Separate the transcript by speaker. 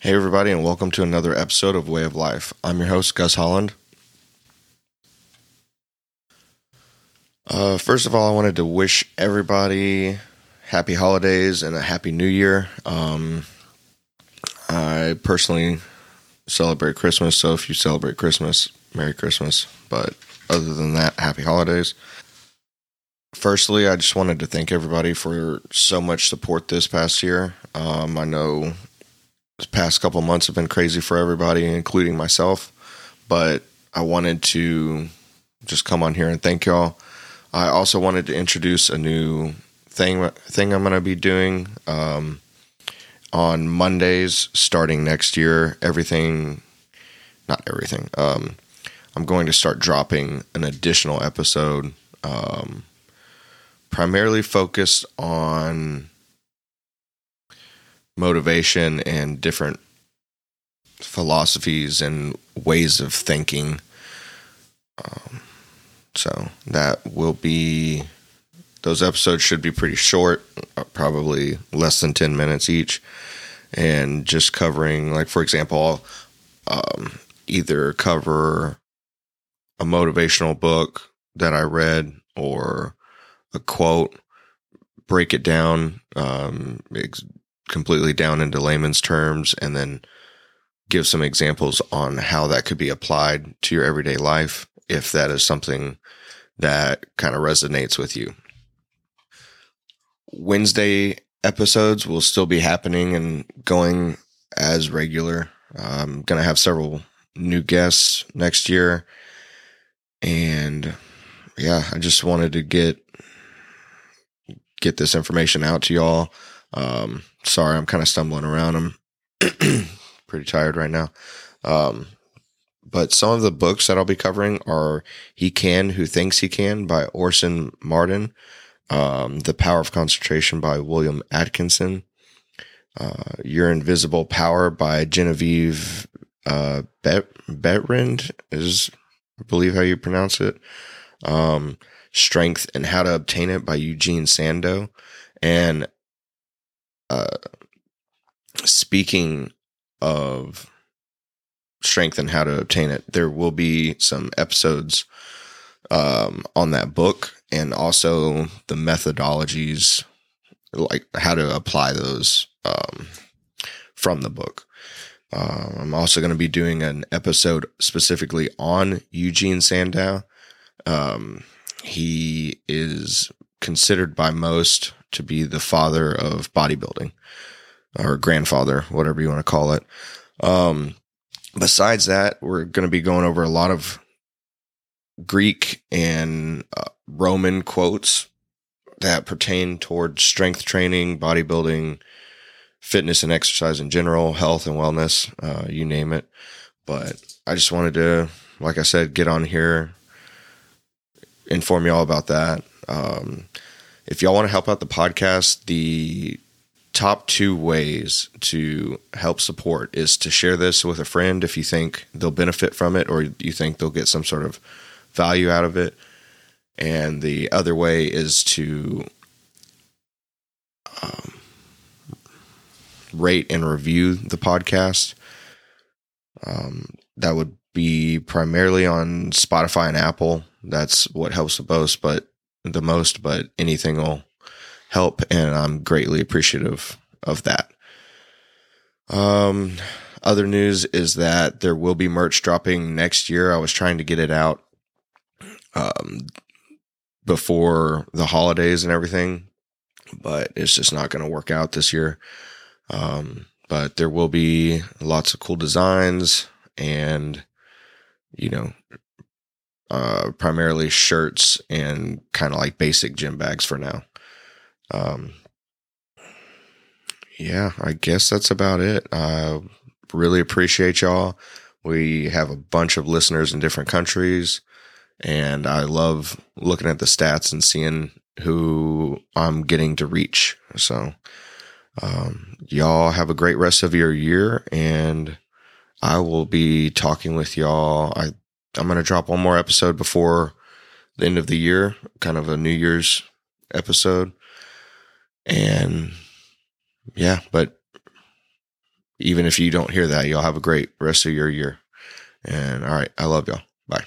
Speaker 1: Hey, everybody, and welcome to another episode of Way of Life. I'm your host, Gus Holland. Uh, first of all, I wanted to wish everybody happy holidays and a happy new year. Um, I personally celebrate Christmas, so if you celebrate Christmas, Merry Christmas. But other than that, happy holidays. Firstly, I just wanted to thank everybody for so much support this past year. Um, I know past couple months have been crazy for everybody, including myself. But I wanted to just come on here and thank y'all. I also wanted to introduce a new thing thing I'm going to be doing um, on Mondays starting next year. Everything, not everything. Um, I'm going to start dropping an additional episode, um, primarily focused on motivation and different philosophies and ways of thinking. Um, so that will be those episodes should be pretty short, uh, probably less than 10 minutes each, and just covering, like, for example, um, either cover a motivational book that I read or a quote, break it down, um, completely down into layman's terms and then give some examples on how that could be applied to your everyday life if that is something that kind of resonates with you. Wednesday episodes will still be happening and going as regular. I'm going to have several new guests next year. And yeah, I just wanted to get get this information out to y'all. Um, sorry, I'm kind of stumbling around. I'm pretty tired right now. Um, but some of the books that I'll be covering are He Can Who Thinks He Can by Orison Marden, um, The Power of Concentration by William Atkinson, uh, Your Invisible Power by Genevieve uh, Bet- is, I believe, how you pronounce it. Um, Strength and How to Obtain It by Eugene Sandow. And speaking of strength and how to obtain it, there will be some episodes um, on that book and also the methodologies, like how to apply those um, from the book. Uh, I'm also going to be doing an episode specifically on Eugene Sandow. Um, he is considered by most to be the father of bodybuilding or grandfather, whatever you want to call it. Um, besides that, we're going to be going over a lot of Greek and uh, Roman quotes that pertain toward strength training, bodybuilding, fitness and exercise in general, health and wellness, uh, you name it. But I just wanted to, like I said, get on here, inform you all about that. Um, if y'all want to help out the podcast, the top two ways to help support is to share this with a friend if you think they'll benefit from it or you think they'll get some sort of value out of it. And the other way is to um, rate and review the podcast. Um, that would be primarily on Spotify and Apple. That's what helps the most, but the most, but anything will help, and I'm greatly appreciative of that. Um, other news is that there will be merch dropping next year. I was trying to get it out um, before the holidays and everything, but it's just not going to work out this year. Um, but there will be lots of cool designs and, you know, uh, primarily shirts and kind of like basic gym bags for now. Um, yeah, I guess that's about it. I really appreciate y'all. We have a bunch of listeners in different countries, and I love looking at the stats and seeing who I'm getting to reach. So, um, y'all have a great rest of your year, and I will be talking with y'all. I I'm going to drop one more episode before the end of the year, kind of a New Year's episode. And yeah, but even if you don't hear that, y'all have a great rest of your year. And all right, I love y'all. Bye.